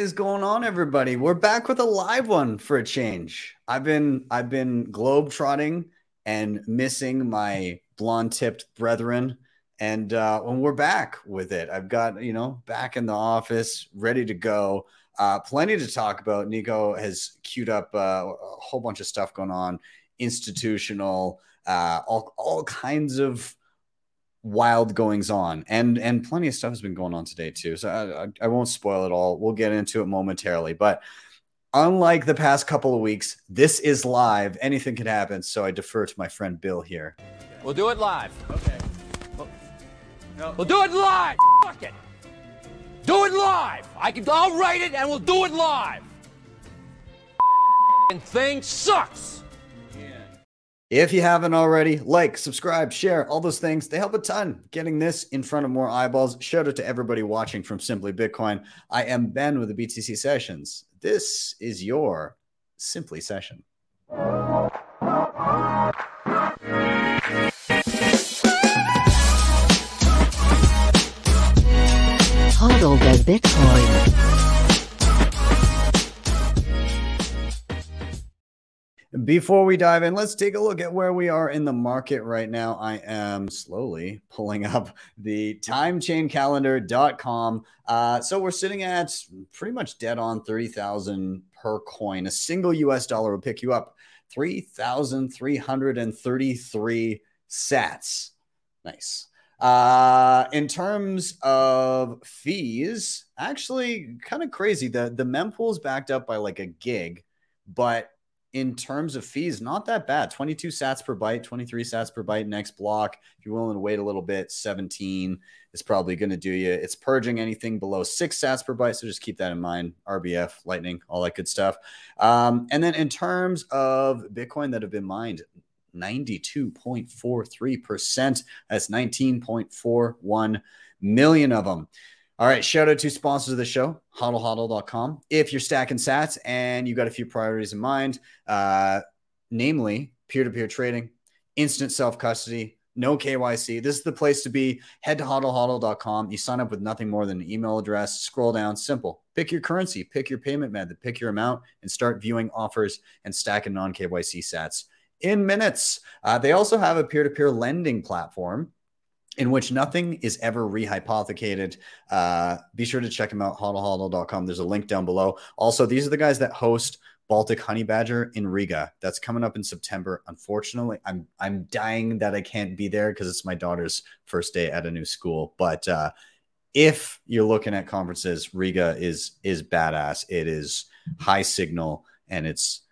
Is going on, everybody? We're back with a live one for a change. I've been I've been globe trotting and missing my blonde tipped brethren, and uh, when we're back with it, I've got you know back in the office, ready to go. Uh, plenty to talk about. Nico has queued up uh, a whole bunch of stuff going on, institutional, uh, all all kinds of wild goings on and and plenty of stuff has been going on today too so I, I, won't spoil it all. We'll get into it momentarily but unlike the past couple of weeks this is live. Anything can happen so i defer to my friend bill here. We'll do it live. Okay. We'll, no. we'll do it live. Fuck it. Do it live. I can i'll write it and we'll do it live. And thing sucks if you haven't already, like, subscribe, share, all those things. They help a ton getting this in front of more eyeballs. Shout out to everybody watching from Simply Bitcoin. I am Ben with the BTC Sessions. This is your Simply Session. Hodl the Bitcoin. Before we dive in, let's take a look at where we are in the market right now. I am slowly pulling up the timechaincalendar.com. Uh, so we're sitting at pretty much dead on 30,000 per coin. A single US dollar will pick you up 3,333 sats. Nice. Uh, in terms of fees, actually kind of crazy. The the mempool is backed up by like a gig, but in terms of fees, not that bad. 22 sats per byte, 23 sats per byte next block. If you're willing to wait a little bit, 17 is probably going to do you. It's purging anything below six sats per byte. So just keep that in mind. RBF, Lightning, all that good stuff. Um, and then in terms of Bitcoin that have been mined, 92.43%. That's 19.41 million of them. All right, shout out to sponsors of the show, hodlhodl.com. If you're stacking sats and you've got a few priorities in mind, uh, namely peer to peer trading, instant self custody, no KYC, this is the place to be. Head to hodlhodl.com. You sign up with nothing more than an email address, scroll down, simple. Pick your currency, pick your payment method, pick your amount, and start viewing offers and stacking non KYC sats in minutes. Uh, they also have a peer to peer lending platform in which nothing is ever rehypothecated. Uh, be sure to check them out, hodlhodl.com. There's a link down below. Also, these are the guys that host Baltic Honey Badger in Riga. That's coming up in September. Unfortunately, I'm I'm dying that I can't be there because it's my daughter's first day at a new school. But uh, if you're looking at conferences, Riga is is badass. It is high signal and it's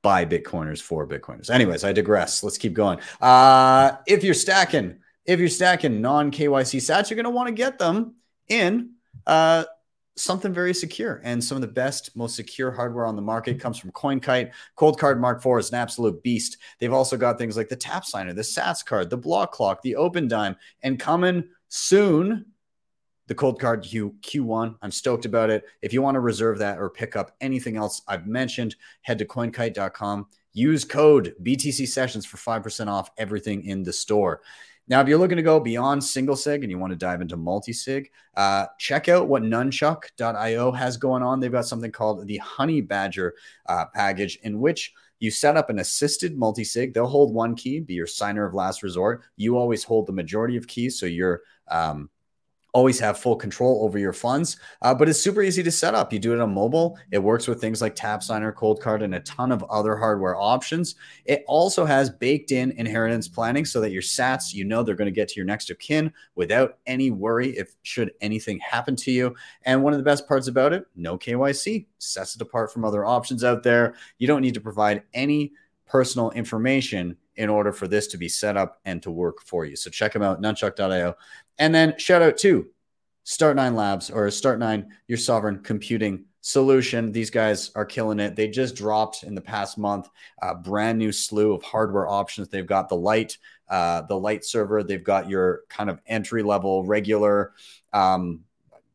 by Bitcoiners for Bitcoiners. Anyways, I digress. Let's keep going. Uh, if you're stacking if you're stacking non KYC sats, you're going to want to get them in uh, something very secure. And some of the best, most secure hardware on the market comes from CoinKite. Coldcard Mark IV is an absolute beast. They've also got things like the Tap Signer, the Sats card, the Block Clock, the Opendime, and coming soon. The Coldcard Q Q1. I'm stoked about it. If you want to reserve that or pick up anything else I've mentioned, head to coinkite.com. Use code BTC Sessions for 5% off everything in the store. Now, if you're looking to go beyond single sig and you want to dive into multi sig, uh, check out what nunchuk.io has going on. They've got something called the Honey Badger uh, package, in which you set up an assisted multi sig. They'll hold one key, be your signer of last resort. You always hold the majority of keys, so you're um, always have full control over your funds. Uh, but it's super easy to set up. You do it on mobile. It works with things like Tap Signer, Coldcard, and a ton of other hardware options. It also has baked in inheritance planning so that your sats, you know, they're going to get to your next of kin without any worry if should anything happen to you. And one of the best parts about it, no KYC, sets it apart from other options out there. You don't need to provide any personal information in order for this to be set up and to work for you. So check them out, nunchuk.io. And then shout out to Start9 Labs or Start9, your sovereign computing solution. These guys are killing it. They just dropped in the past month a brand new slew of hardware options. They've got the light, uh, the light server. They've got your kind of entry level, regular, um,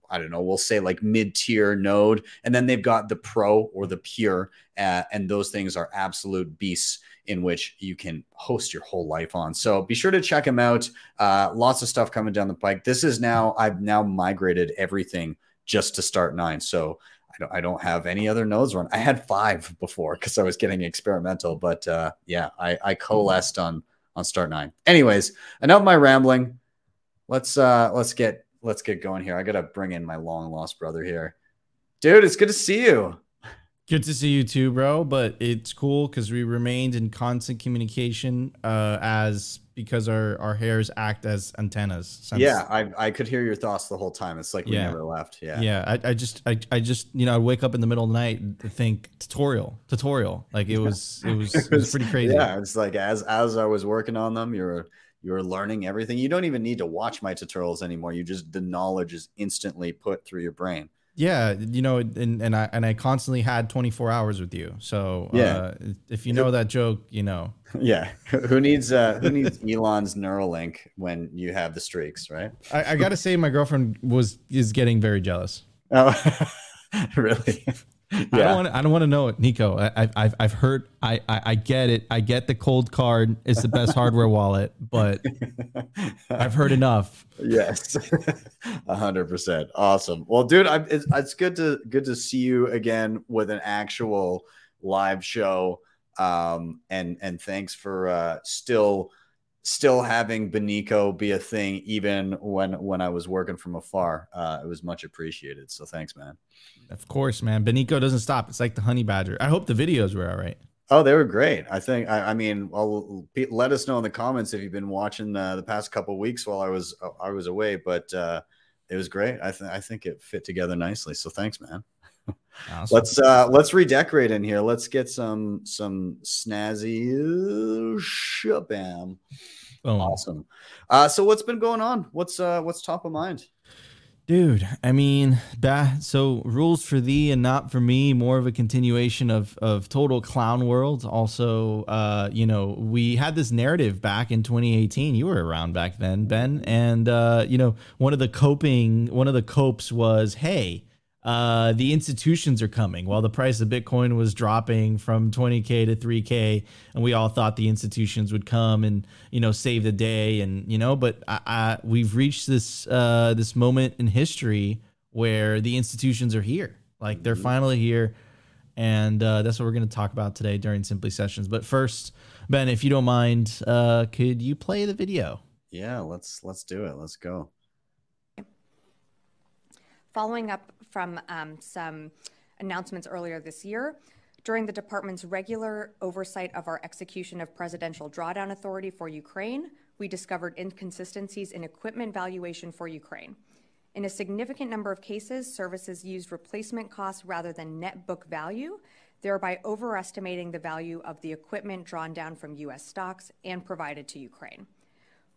I don't know, we'll say like mid tier node. And then they've got the pro or the pure. Uh, and those things are absolute beasts in which you can host your whole life on. So be sure to check them out. Uh, lots of stuff coming down the pike. This is now, I've now migrated everything just to start nine. So I don't, I don't have any other nodes run. I had five before because I was getting experimental, but uh, yeah, I, I coalesced on on start nine. Anyways, enough my rambling. Let's uh let's get let's get going here. I gotta bring in my long lost brother here. Dude, it's good to see you. Good to see you too, bro. But it's cool because we remained in constant communication uh, as because our, our hairs act as antennas. since- Yeah, I, I could hear your thoughts the whole time. It's like we Yeah. never left. Yeah. Yeah, I, I just I, I just you know I'd wake up in the middle of the night and think tutorial tutorial like it was it was it was pretty crazy. Yeah, it's like as as I was working on them, you're you're learning everything. You don't even need to watch my tutorials anymore. You just the knowledge is instantly put through your brain. Yeah, you know, and and I and I constantly had 24 hours with you. So Yeah. uh, if you know that joke, you know. Yeah. Who needs uh who needs Elon's Neuralink when you have the streaks, right? I, I got to say, my girlfriend was is getting very jealous. Oh really? I don't want. I don't want to know it, Nico. I, I- I've I've heard. I, I I get it. I get the cold card is the best hardware wallet, but I've heard enough. yes a hundred percent awesome well dude I, it's, it's good to good to see you again with an actual live show um and and thanks for uh still still having Benico be a thing even when when i was working from afar uh it was much appreciated so thanks man Of course, man. Benico doesn't stop. It's like the honey badger. I hope the videos were all right. Oh, they were great. I think. I, I mean, pe- let us know in the comments if you've been watching uh, the past couple of weeks while I was I was away. But uh, it was great. I think I think it fit together nicely. So thanks, man. Awesome. Let's uh, let's redecorate in here. Let's get some some snazzy shabam. Boom. Awesome. Uh, so what's been going on? What's uh, what's top of mind? Dude, I mean, that so rules for thee and not for me, more of a continuation of of total clown world. Also, uh, you know, we had this narrative back in 2018. You were around back then, Ben, and uh, you know, one of the coping, one of the copes was, hey, uh, the institutions are coming. While the price of Bitcoin was dropping from 20k to 3k, and we all thought the institutions would come and you know save the day, and you know, but I, I, we've reached this uh, this moment in history where the institutions are here. Like they're finally here, and uh, that's what we're going to talk about today during Simply Sessions. But first, Ben, if you don't mind, uh, could you play the video? Yeah, let's let's do it. Let's go. Following up from um, some announcements earlier this year, during the department's regular oversight of our execution of presidential drawdown authority for Ukraine, we discovered inconsistencies in equipment valuation for Ukraine. In a significant number of cases, services used replacement costs rather than net book value, thereby overestimating the value of the equipment drawn down from U.S. stocks and provided to Ukraine.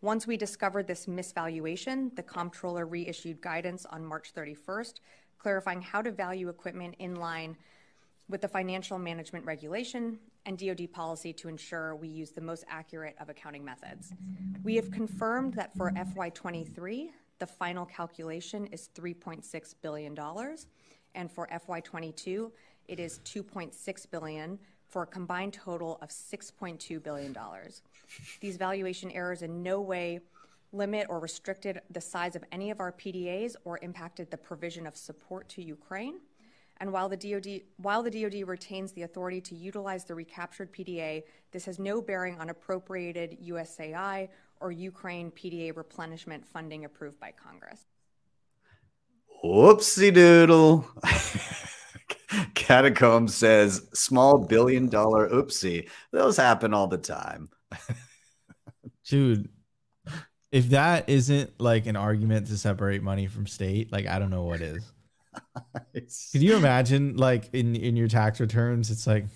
Once we discovered this misvaluation, the comptroller reissued guidance on March 31st, clarifying how to value equipment in line with the financial management regulation and DoD policy to ensure we use the most accurate of accounting methods. We have confirmed that for FY23, the final calculation is $3.6 billion, and for FY22, it is 2.6 billion for a combined total of 6.2 billion dollars. These valuation errors in no way limit or restricted the size of any of our PDAs or impacted the provision of support to Ukraine. And while the DoD while the DoD retains the authority to utilize the recaptured PDA, this has no bearing on appropriated USAI or Ukraine PDA replenishment funding approved by Congress. Whoopsie doodle. Catacomb says small billion dollar oopsie. Those happen all the time. dude if that isn't like an argument to separate money from state like i don't know what is Can you imagine, like in in your tax returns, it's like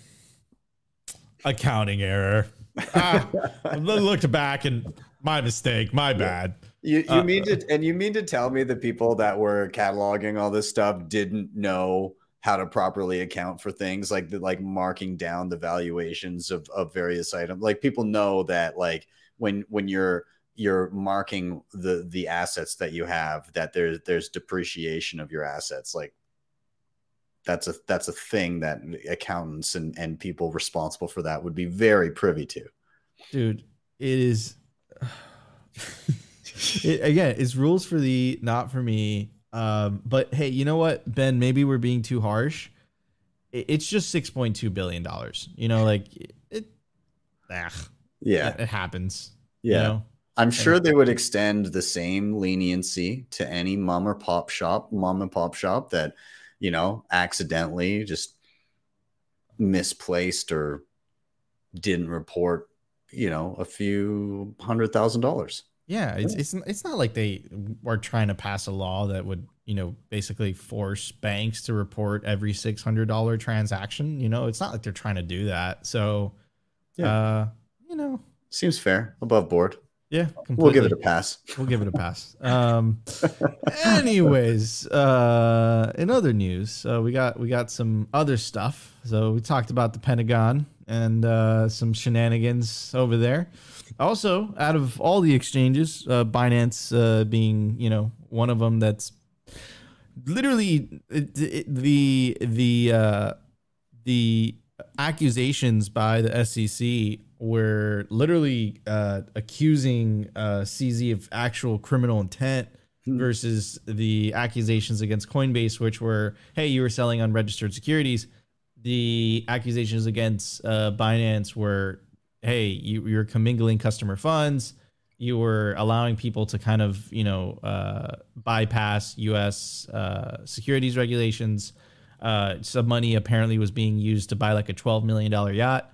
accounting error. Ah, I looked back and my mistake, my bad. You you Uh, mean to and you mean to tell me the people that were cataloging all this stuff didn't know how to properly account for things like the, like marking down the valuations of, of various items like people know that like when when you're you're marking the the assets that you have that there's there's depreciation of your assets like that's a that's a thing that accountants and and people responsible for that would be very privy to Dude, it is it, again, it's rules for the not for me. Um, but hey, you know what, Ben? Maybe we're being too harsh. It, it's just six point two billion dollars. You know, like it. ah, Yeah. it, it happens. Yeah. You know? I'm sure they would extend the same leniency to any mom or pop shop, mom and pop shop that, you know, accidentally just misplaced or didn't report, you know, a few hundred thousand dollars. Yeah, it's it's it's not like they are trying to pass a law that would you know basically force banks to report every six hundred dollar transaction. You know, it's not like they're trying to do that. So, Yeah. uh, you know, Seems fair, above board. Yeah, We'll give it a pass. We'll give it a pass. Um, anyways, uh, in other news, uh, we got we got some other stuff. So we talked about the Pentagon and uh, some shenanigans over there. Also, out of all the exchanges, uh, Binance uh, being you know one of them that's literally it, it- the the uh, the accusations by the SEC were literally uh, accusing uh, CZ of actual criminal intent versus the accusations against Coinbase, which were, hey, you were selling unregistered securities. The accusations against uh, Binance were, hey, you, you're commingling customer funds. You were allowing people to kind of, you know, uh, bypass U.S. Uh, securities regulations. Uh, some money apparently was being used to buy like a $12 million yacht.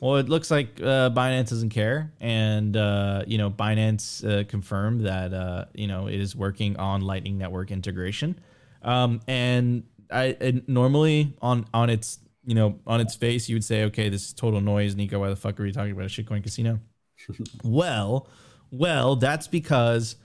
Well, it looks like uh, Binance doesn't care, and uh, you know Binance uh, confirmed that uh, you know it is working on Lightning Network integration. Um, and I and normally on on its you know on its face you would say, okay, this is total noise, Nico. Why the fuck are you talking about a shitcoin casino? well, well, that's because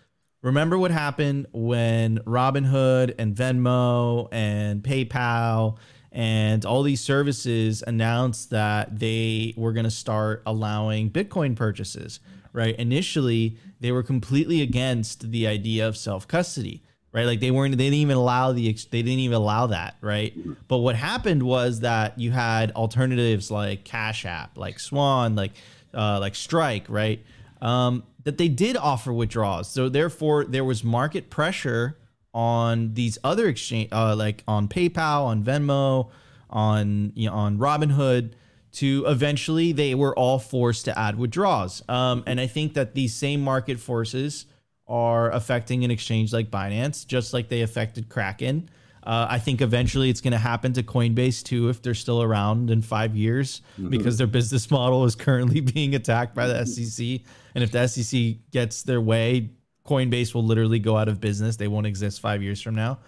remember what happened when Robinhood and Venmo and PayPal and all these services announced that they were going to start allowing Bitcoin purchases, right? Initially, they were completely against the idea of self custody. Right, like they weren't, they didn't even allow the, they didn't even allow that, right? But what happened was that you had alternatives like Cash App, like Swan, like, uh, like Strike, right? um, that they did offer withdrawals. So therefore, there was market pressure on these other exchange, uh, like on PayPal, on Venmo, on you know, on Robinhood, to eventually they were all forced to add withdrawals. Um, and I think that these same market forces are affecting an exchange like Binance, just like they affected Kraken. Uh, I think eventually it's going to happen to Coinbase too if they're still around in five years because their business model is currently being attacked by the SEC. And if the SEC gets their way, Coinbase will literally go out of business. They won't exist five years from now.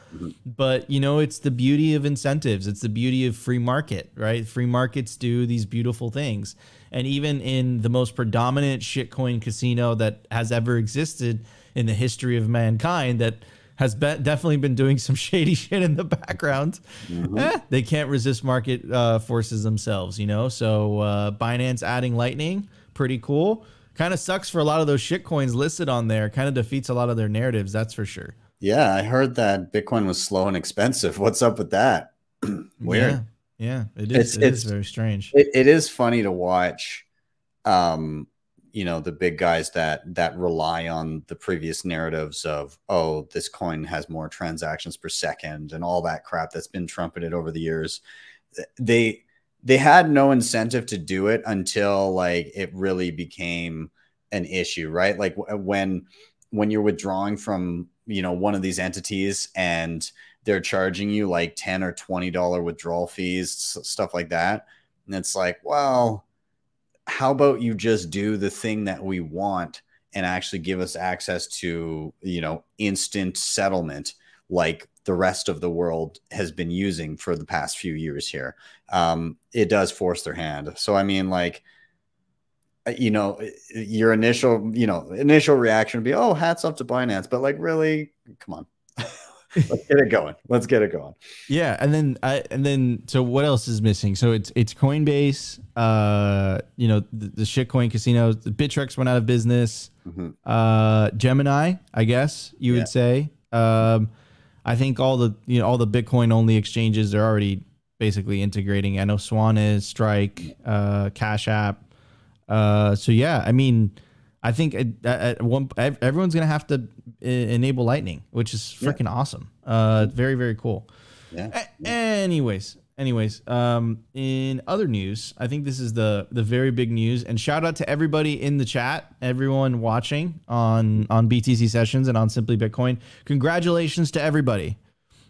But you know, it's the beauty of incentives. It's the beauty of free market, right? Free markets do these beautiful things. And even in the most predominant shitcoin casino that has ever existed in the history of mankind, that has been, definitely been doing some shady shit in the background. Eh, they can't resist market uh, forces themselves, you know. So uh, Binance adding Lightning, pretty cool. Kind of sucks for a lot of those shit coins listed on there. Kind of defeats a lot of their narratives, that's for sure. Yeah, I heard that Bitcoin was slow and expensive. What's up with that? Weird. Yeah, yeah it It's- is. It is it's- very strange. It, it is funny to watch, um, you know, the big guys that that rely on the previous narratives of, oh, this coin has more transactions per second and all that crap that's been trumpeted over the years. They they had no incentive to do it until like it really became an issue, right? Like w- uh, when when you're withdrawing from you know one of these entities and they're charging you like 10 or 20 dollar withdrawal fees stuff like that and it's like well how about you just do the thing that we want and actually give us access to you know instant settlement like the rest of the world has been using for the past few years here um, it does force their hand so i mean like uh, you know your initial you know initial reaction would be oh hats off to binance but like really come on let's get it going let's get it going Yeah, and then I and then so what else is missing? So it's it's Coinbase, uh, you know, the, the shitcoin casinos. The Bittrex went out of business. Mhm. Uh, Gemini, I guess you Yeah. would say. Um, I think all the you know all the Bitcoin only exchanges are already basically integrating. I know Swan is Strike, uh, Cash App. Uh, so yeah, I mean, I think at, at one everyone's gonna have to enable Lightning, which is freaking awesome. Uh, very very cool. Yeah. A- anyways, anyways, um, in other news, I think this is the the very big news. And shout out to everybody in the chat, everyone watching on on BTC sessions and on Simply Bitcoin. Congratulations to everybody.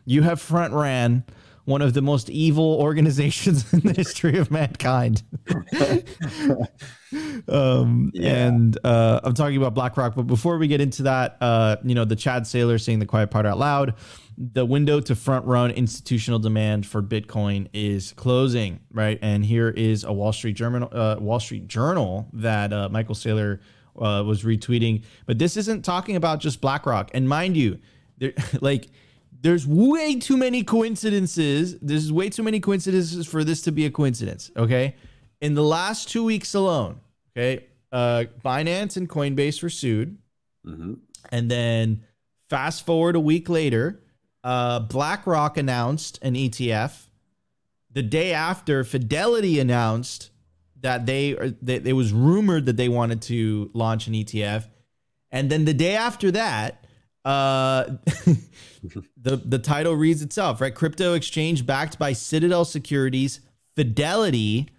You have front ran one of the most evil organizations in the history of mankind. um, and uh, I'm talking about BlackRock. But before we get into that, uh, you know, the Chad Saylor saying the quiet part out loud. The window to front run institutional demand for Bitcoin is closing, right? And here is a Wall Street Journal, uh, Wall Street Journal that uh, Michael Saylor uh, was retweeting. But this isn't talking about just BlackRock. And mind you, there, like there's way too many coincidences. There's way too many coincidences for this to be a coincidence. Okay. In the last two weeks alone, okay, uh, Binance and Coinbase were sued. And then fast forward a week later, uh, BlackRock announced an ETF. The day after, Fidelity announced that they, that it was rumored that they wanted to launch an ETF. And then the day after that, uh, the the title reads itself, right? Crypto exchange backed by Citadel Securities, Fidelity,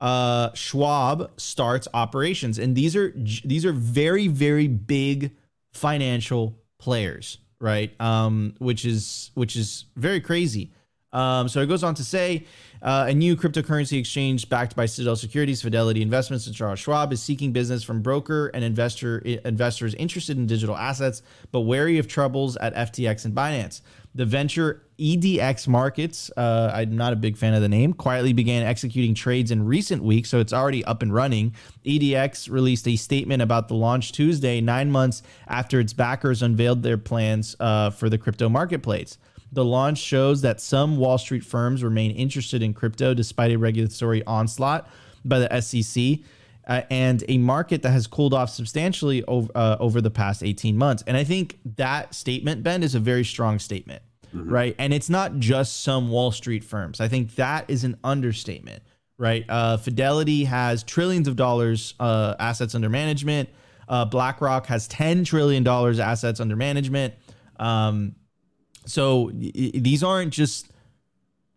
uh, Schwab starts operations, and these are these are very very big financial players, right? Um, which is which is very crazy. Um, so it goes on to say uh, a new cryptocurrency exchange backed by Citadel Securities, Fidelity Investments, and Charles Schwab is seeking business from broker and investor investors interested in digital assets, but wary of troubles at FTX and Binance. The venture EDX Markets, uh, I'm not a big fan of the name, quietly began executing trades in recent weeks, so it's already up and running. EDX released a statement about the launch Tuesday, nine months after its backers unveiled their plans uh, for the crypto marketplace. The launch shows that some Wall Street firms remain interested in crypto despite a regulatory onslaught by the SEC. Uh, and a market that has cooled off substantially over, uh, over the past 18 months. And I think that statement, Ben, is a very strong statement, right? And it's not just some Wall Street firms. I think that is an understatement, right? Uh, Fidelity has trillions of dollars uh, assets under management. Uh, BlackRock has $10 trillion assets under management. Um, so y- these aren't just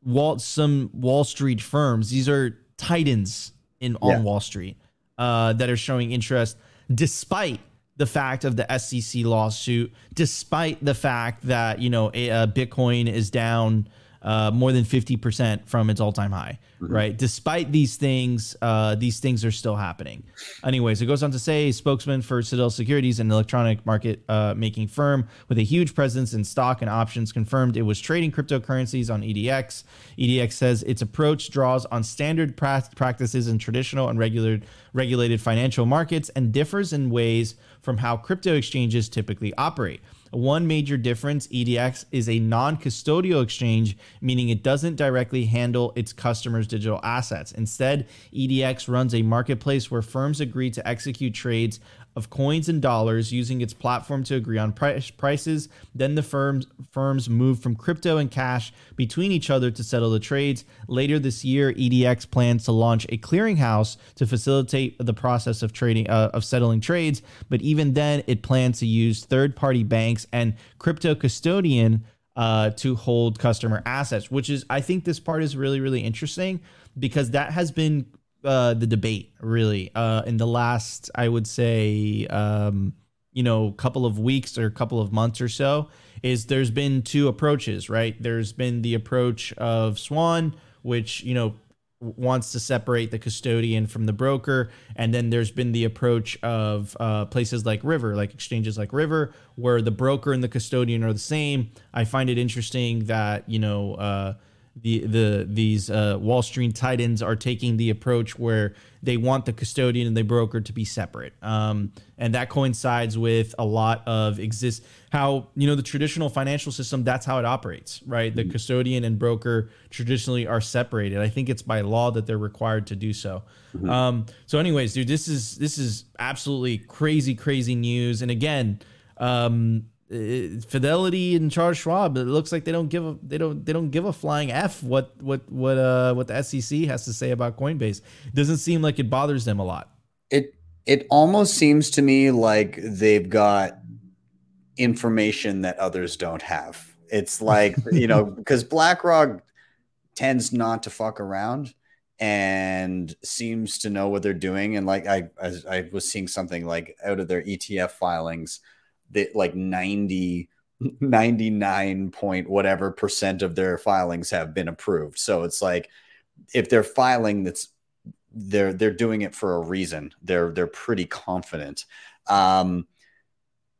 Wall some Wall Street firms. These are titans in on Yeah. Wall Street uh, that are showing interest, despite the fact of the SEC lawsuit, despite the fact that you know uh, Bitcoin is down uh, more than fifty percent from its all-time high. Right. Despite these things, uh, these things are still happening. Anyways, it goes on to say, spokesman for Citadel Securities, an electronic market uh, making firm with a huge presence in stock and options, confirmed it was trading cryptocurrencies on EDX. EDX says its approach draws on standard pra- practices in traditional and regulated regulated financial markets and differs in ways from how crypto exchanges typically operate. One major difference EDX is a non custodial exchange, meaning it doesn't directly handle its customers' digital assets. Instead, EDX runs a marketplace where firms agree to execute trades of coins and dollars using its platform to agree on price, prices. Then the firms firms move from crypto and cash between each other to settle the trades. Later this year, EDX plans to launch a clearinghouse to facilitate the process of trading uh, of settling trades. But even then, it plans to use third-party banks and crypto custodian uh, to hold customer assets, which is I think this part is really really interesting because that has been uh, the debate really uh, in the last I would say um, you know couple of weeks or a couple of months or so is there's been two approaches right? There's been the approach of Swan which you know wants to separate the custodian from the broker and then there's been the approach of uh, places like river like exchanges like river where the broker and the custodian are the same. I find it interesting that you know uh, the the these uh, Wall Street titans are taking the approach where they want the custodian and the broker to be separate, um, and that coincides with a lot of exist how you know the traditional financial system that's how it operates, right? The custodian and broker traditionally are separated. I think it's by law that they're required to do so. Um, so, anyways, dude, this is this is absolutely crazy, crazy news, and again. Um, uh, Fidelity and Charles Schwab. It looks like they don't give a they don't they don't give a flying f what what what uh what the SEC has to say about Coinbase. It doesn't seem like it bothers them a lot. It it almost seems to me like they've got information that others don't have. It's like, you know, because BlackRock tends not to fuck around and seems to know what they're doing. And like I, I, I was seeing something like out of their ETF filings that like 90, 99 point whatever percent of their filings have been approved. So it's like if they're filing that's they're they're doing it for a reason. They're they're pretty confident. Um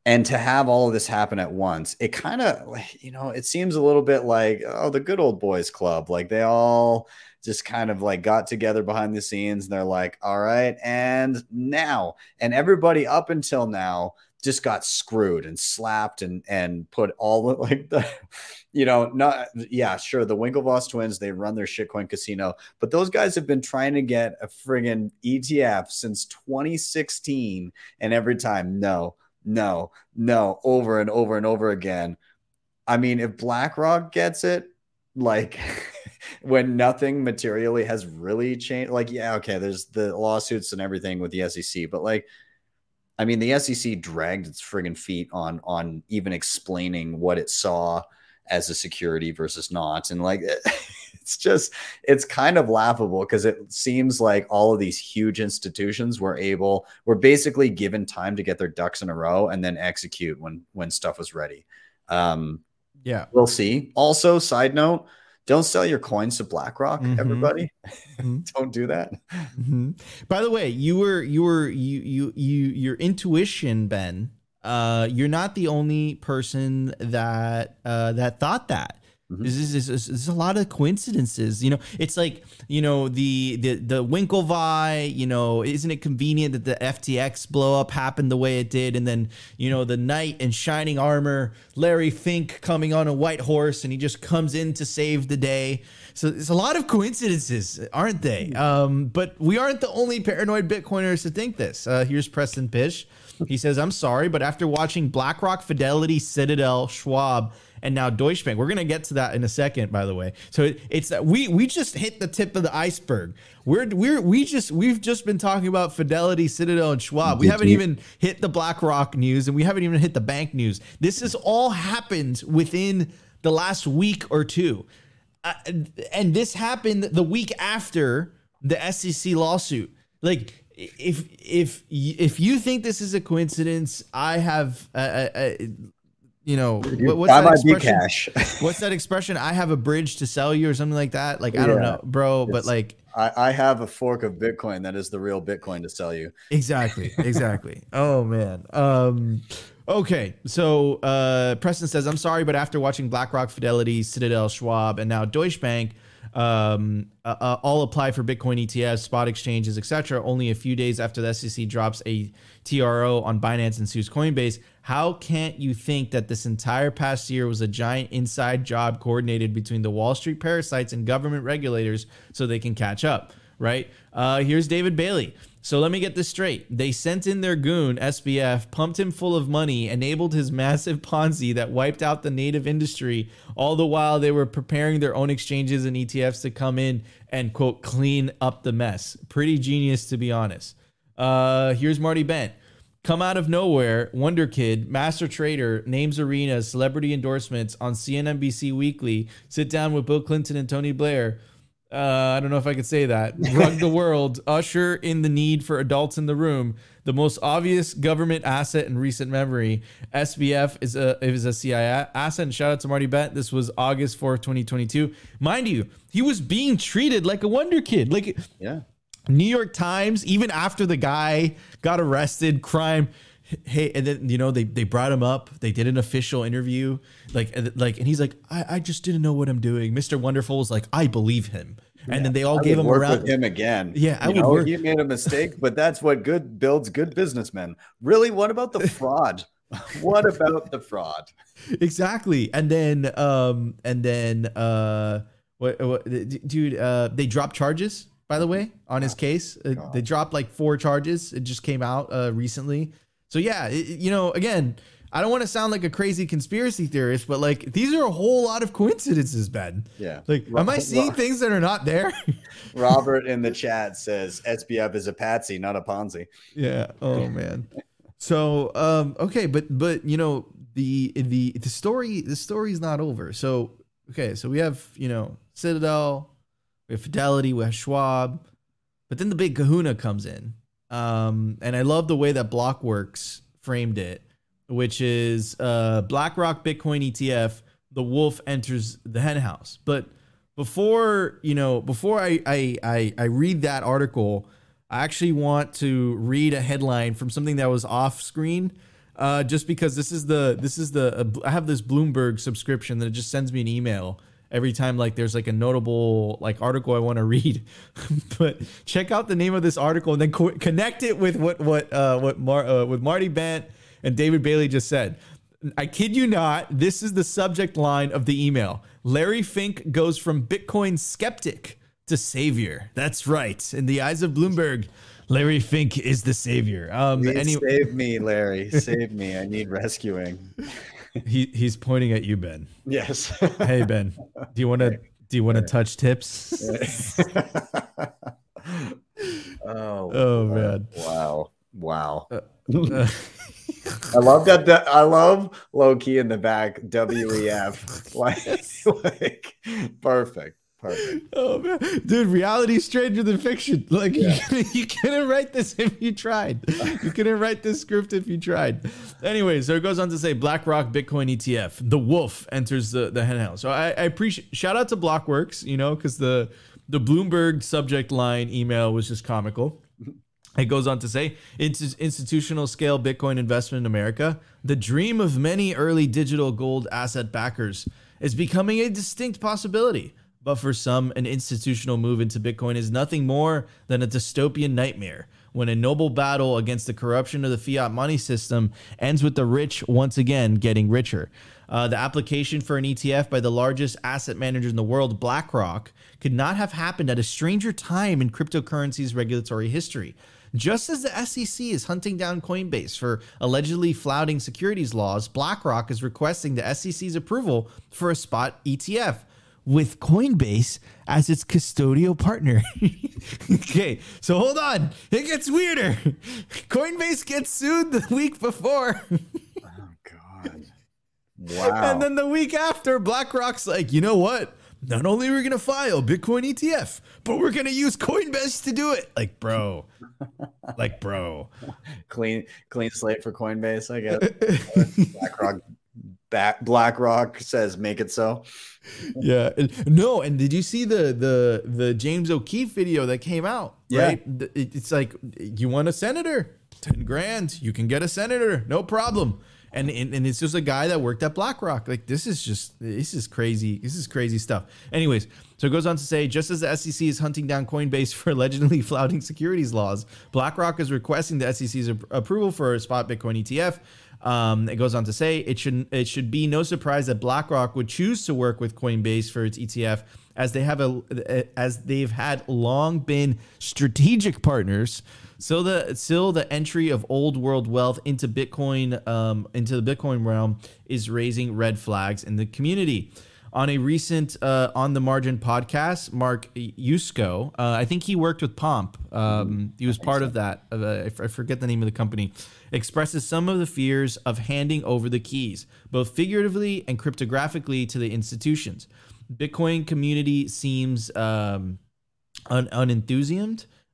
and to have all of this happen at once, it kind of you know, it seems a little bit like oh, the good old boys club. Like they all just kind of like got together behind the scenes and they're like, all right, and now, and everybody up until now just got screwed and slapped and and put all the like the you know not yeah sure the winklevoss twins they run their shitcoin casino but those guys have been trying to get a friggin etf since 2016 and every time no no no over and over and over again. I mean if blackrock gets it like when nothing materially has really changed like yeah okay there's the lawsuits and everything with the sec but like I mean, the SEC dragged its friggin' feet on on even explaining what it saw as a security versus not, and like it's just it's kind of laughable because it seems like all of these huge institutions were able were basically given time to get their ducks in a row and then execute when when stuff was ready. Um, yeah, we'll see. Also, side note don't sell your coins to BlackRock, mm-hmm. everybody. Mm-hmm. Don't do that. Mm-hmm. By the way, you were you were you you you your intuition, Ben. Uh, you're not the only person that uh, that thought that. Mm-hmm. This, is, this, is, a lot of coincidences. You know, it's like you know the the the Winklevi. You know, isn't it convenient that the FTX blow up happened the way it did, and then you know the knight in shining armor, Larry Fink coming on a white horse, and he just comes in to save the day. So it's a lot of coincidences, aren't they? Mm-hmm. Um, but we aren't the only paranoid Bitcoiners to think this. Uh, here's Preston Pysh. He says, "I'm sorry, but after watching BlackRock, Fidelity, Citadel, Schwab." And now Deutsche Bank. We're gonna get to that in a second, by the way. So it, it's that we we just hit the tip of the iceberg. We're we're we just we've just been talking about Fidelity, Citadel, and Schwab. We haven't even hit the BlackRock news, and we haven't even hit the bank news. This has all happened within the last week or two, uh, and this happened the week after the SEC lawsuit. Like if if if you think this is a coincidence, I have uh, uh, uh you know, what's that expression? what's that expression? I have a bridge to sell you or something like that. Like, I don't know, bro, but like, I, I, have a fork of Bitcoin that is the real Bitcoin to sell you. Exactly. Exactly. oh man. Um, okay. So, uh, Preston says, I'm sorry, but after watching BlackRock, Fidelity, Citadel, Schwab, and now Deutsche Bank, um, uh, uh, all apply for Bitcoin ETFs, spot exchanges, etc. Only a few days after the SEC drops a TRO on Binance and sues Coinbase. How can't you think that this entire past year was a giant inside job coordinated between the Wall Street parasites and government regulators so they can catch up? Right? Uh, here's David Bailey. So let me get this straight. They sent in their goon, SBF, pumped him full of money, enabled his massive Ponzi that wiped out the native industry, all the while they were preparing their own exchanges and ETFs to come in and, quote, clean up the mess. Pretty genius, to be honest. Uh, here's Marty Bent. Come out of nowhere, Wonder Kid, master trader, names Arena, celebrity endorsements on CNBC Weekly, sit down with Bill Clinton and Tony Blair uh, I don't know if I could say that. Rug the world, usher in the need for adults in the room. The most obvious government asset in recent memory. SBF is a is a CIA asset. And shout out to Marty Bent. This was August fourth, twenty twenty two. Mind you, he was being treated like a wonder kid. Like yeah, New York Times. Even after the guy got arrested, crime hey and then you know they they brought him up. They did an official interview. Like like and he's like i, I just didn't know what i'm doing. Mr wonderful was like i believe him. And yeah, then they all I gave him work around with him again. Yeah i you would know, work. he made a mistake but that's what good builds good businessmen. Really what about the fraud? What about the fraud? Exactly. And then um and then uh what, what dude uh they dropped charges by the way on his case. Uh, they dropped like four charges. It just came out uh recently so yeah, it, you know, again, I don't want to sound like a crazy conspiracy theorist, but like these are a whole lot of coincidences, Ben. Yeah. Like, am I seeing things that are not there? Robert in the chat says SBF is a patsy, not a Ponzi. Yeah. Oh man. So um, okay, but but you know the the the story the story's not over. So okay, so we have you know Citadel, we have Fidelity, we have Schwab, but then the big Kahuna comes in, um, and I love the way that Blockworks framed it, which is uh, BlackRock Bitcoin ETF. The wolf enters the henhouse, but before you know, before I I I, I read that article. I actually want to read a headline from something that was off screen uh, just because this is the this is the uh, I have this Bloomberg subscription that it just sends me an email every time like there's like a notable like article I want to read. but check out the name of this article and then co- connect it with what what uh, what Mar- uh, with Marty Bent and David Bailey just said. I kid you not, this is the subject line of the email. Larry Fink goes from Bitcoin skeptic to savior. That's right. In the eyes of Bloomberg, Larry Fink is the savior. Um, Please any- save me, Larry. Save me. I need rescuing. he he's pointing at you, Ben. Yes. Hey Ben, do you want to do you want to touch tips? oh, Oh man. wow. Wow. Uh, I love that. I love low key in the back. WEF. like, like, perfect. Perfect. Oh man, dude, reality is stranger than fiction. Like Yeah. you, couldn't, you couldn't write this if you tried. You couldn't write this script if you tried. Anyway, so it goes on to say BlackRock Bitcoin ETF. The wolf enters the the henhouse. So I, I appreciate shout out to Blockworks, you know, because the the Bloomberg subject line email was just comical. It goes on to say "Ins- institutional scale Bitcoin investment in America, the dream of many early digital gold asset backers, is becoming a distinct possibility. But for some, an institutional move into Bitcoin is nothing more than a dystopian nightmare when a noble battle against the corruption of the fiat money system ends with the rich once again getting richer. Uh, the application for an ETF by the largest asset manager in the world, BlackRock, could not have happened at a stranger time in cryptocurrency's regulatory history. Just as the SEC is hunting down Coinbase for allegedly flouting securities laws, BlackRock is requesting the SEC's approval for a spot ETF with Coinbase as its custodial partner. okay, so hold on. It gets weirder. Coinbase gets sued the week before. Oh God. Wow. And then the week after, BlackRock's like, you know what? Not only are we going to file Bitcoin ETF, but we're going to use Coinbase to do it. Like, bro. like, bro. clean, clean slate for Coinbase. I guess. BlackRock. Back, BlackRock says, "Make it so." Yeah. No, and did you see the the the James O'Keefe video that came out? Yeah. Right? It's like you want a senator, 10 grand, you can get a senator, no problem. And, and and it's just a guy that worked at BlackRock. Like this is just this is crazy. This is crazy stuff. Anyways, so it goes on to say just as the SEC is hunting down Coinbase for allegedly flouting securities laws, BlackRock is requesting the SEC's ap- approval for a spot Bitcoin ETF. Um, it goes on to say it should it should be no surprise that BlackRock would choose to work with Coinbase for its ETF, as they have a as they've had long been strategic partners. So the still the entry of old world wealth into Bitcoin um, into the Bitcoin realm is raising red flags in the community. On a recent uh, on the margin podcast, Mark Yusko, uh, I think he worked with Pomp. Um, he was part of that. Uh, I f- I forget the name of the company. Expresses some of the fears of handing over the keys, both figuratively and cryptographically, to the institutions. Bitcoin community seems um, un-.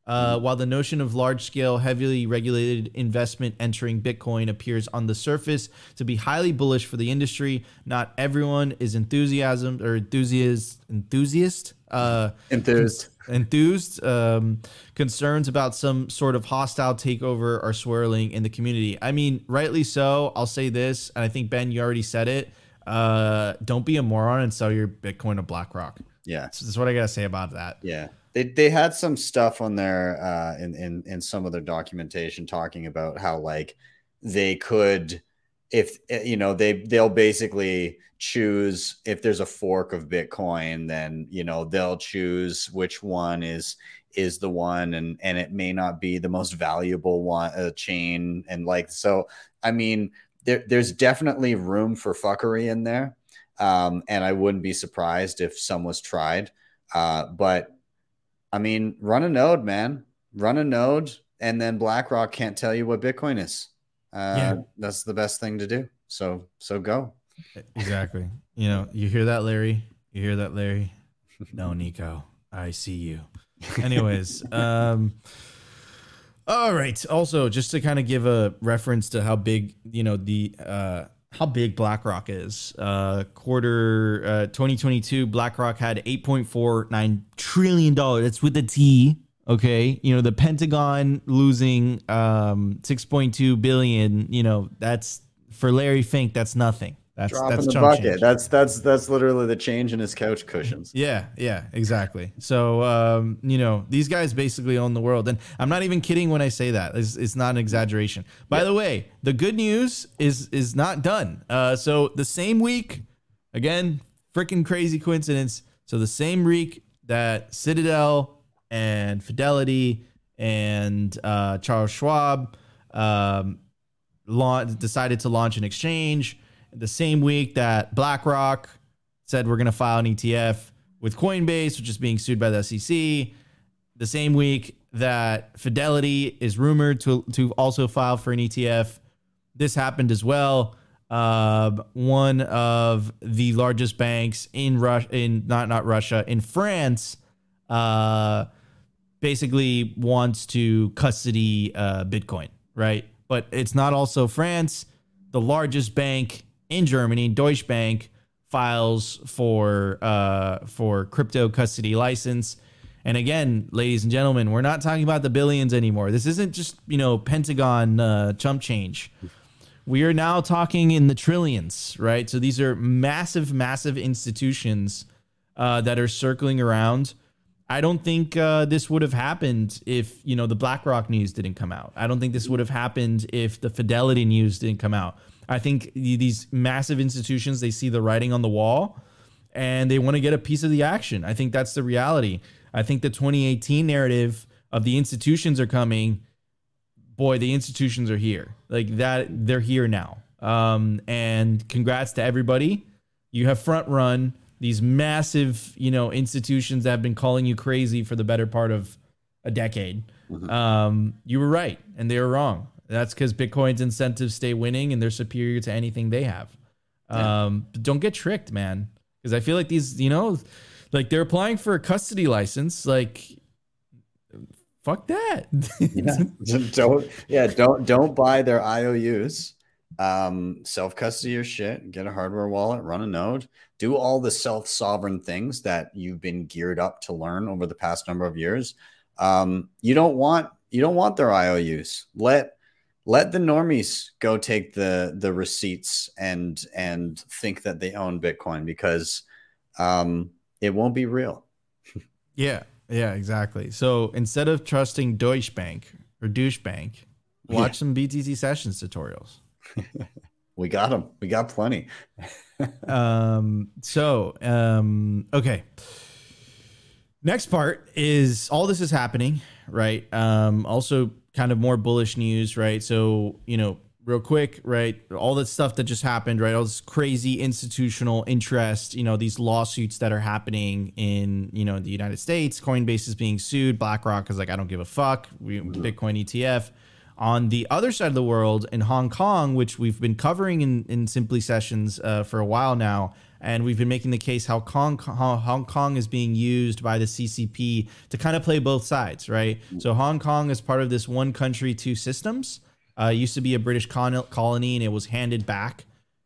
Uh, while the notion of large scale, heavily regulated investment entering Bitcoin appears on the surface to be highly bullish for the industry, not everyone is enthusiasm or enthusiast enthusiast uh, Enthused. enthused. Um, concerns about some sort of hostile takeover are swirling in the community. I mean, rightly so. I'll say this, and I think Ben, you already said it. Uh, don't be a moron and sell your Bitcoin to BlackRock. Yeah. So that's what I gotta say about that. Yeah. They, they had some stuff on there uh, in, in in some of their documentation talking about how like they could if eh, you know they they'll basically choose if there's a fork of bitcoin then you know they'll choose which one is is the one and and it may not be the most valuable one uh, chain and like so i mean there, there's definitely room for fuckery in there um, and i wouldn't be surprised if some was tried uh, but I mean, run a node, man. Run a node, and then BlackRock can't tell you what Bitcoin is. uh, Yeah. that's the best thing to do. So so go. Exactly. You know, you hear that, Larry? You hear that, Larry? No, Nico, I see you. Anyways, um, all right. Also, just to kind of give a reference to how big, you know, the uh, how big BlackRock is. Uh, quarter uh, 2022, BlackRock had 8.49 trillion dollars. That's with a T. Okay, you know the Pentagon losing um, 6.2 billion. You know that's for Larry Fink. That's nothing. That's Drop that's the bucket. change. That's that's that's literally the change in his couch cushions. Yeah, yeah, exactly. So, um, you know, these guys basically own the world. And I'm not even kidding when I say that. It's, it's not an exaggeration. By the way, the good news is is not done. Uh, so the same week, again, freaking crazy coincidence. So the same week that Citadel and Fidelity and uh, Charles Schwab um, launch, decided to launch an exchange, the same week that BlackRock said we're going to file an ETF with Coinbase, which is being sued by the SEC. The same week that Fidelity is rumored to to also file for an ETF. This happened as well. Uh, one of the largest banks in Russia, in not not Russia, in France, uh, basically wants to custody uh, Bitcoin, right? But it's not also France. The largest bank in Germany, Deutsche Bank, files for uh, for crypto custody license. And again, ladies and gentlemen, we're not talking about the billions anymore. This isn't just you know Pentagon uh, chump change. We are now talking in the trillions, right? So these are massive, massive institutions uh, that are circling around. I don't think uh, this would have happened if you know the BlackRock news didn't come out. I don't think this would have happened if the Fidelity news didn't come out. I think these massive institutions they see the writing on the wall and they want to get a piece of the action. I think that's the reality. I think the 2018 narrative of the institutions are coming. Boy, the institutions are here. Like that, they're here now. Um, and congrats to everybody. You have front run these massive, you know, institutions that have been calling you crazy for the better part of a decade. Um, you were right, and they were wrong. That's because Bitcoin's incentives stay winning, and they're superior to anything they have. Um, but don't get tricked, man. Because I feel like these, you know, like they're applying for a custody license. Like, fuck that. Yeah. don't yeah, don't don't buy their IOUs. Um, self custody your shit, get a hardware wallet, run a node, do all the self sovereign things that you've been geared up to learn over the past number of years. Um, you don't want you don't want their IOUs. Let let the normies go take the the receipts and and think that they own Bitcoin because um, it won't be real. Yeah, yeah, exactly. So instead of trusting Deutsche Bank or Douche Bank, watch some BTC sessions tutorials. We got them. We got plenty. um, so, um, okay. Next part is all this is happening, right? Um, also kind of more bullish news, right? So, you know, real quick, right? All the stuff that just happened, right? All this crazy institutional interest, you know, these lawsuits that are happening in, you know, the United States. Coinbase is being sued. BlackRock is like, I don't give a fuck. Bitcoin ETF. On the other side of the world, in Hong Kong, which we've been covering in, in Simply Sessions uh, for a while now, and we've been making the case how Kong, Hong Kong is being used by the CCP to kind of play both sides, right? So Hong Kong is part of this one country, two systems. Uh, used to be a British con- colony, and it was handed back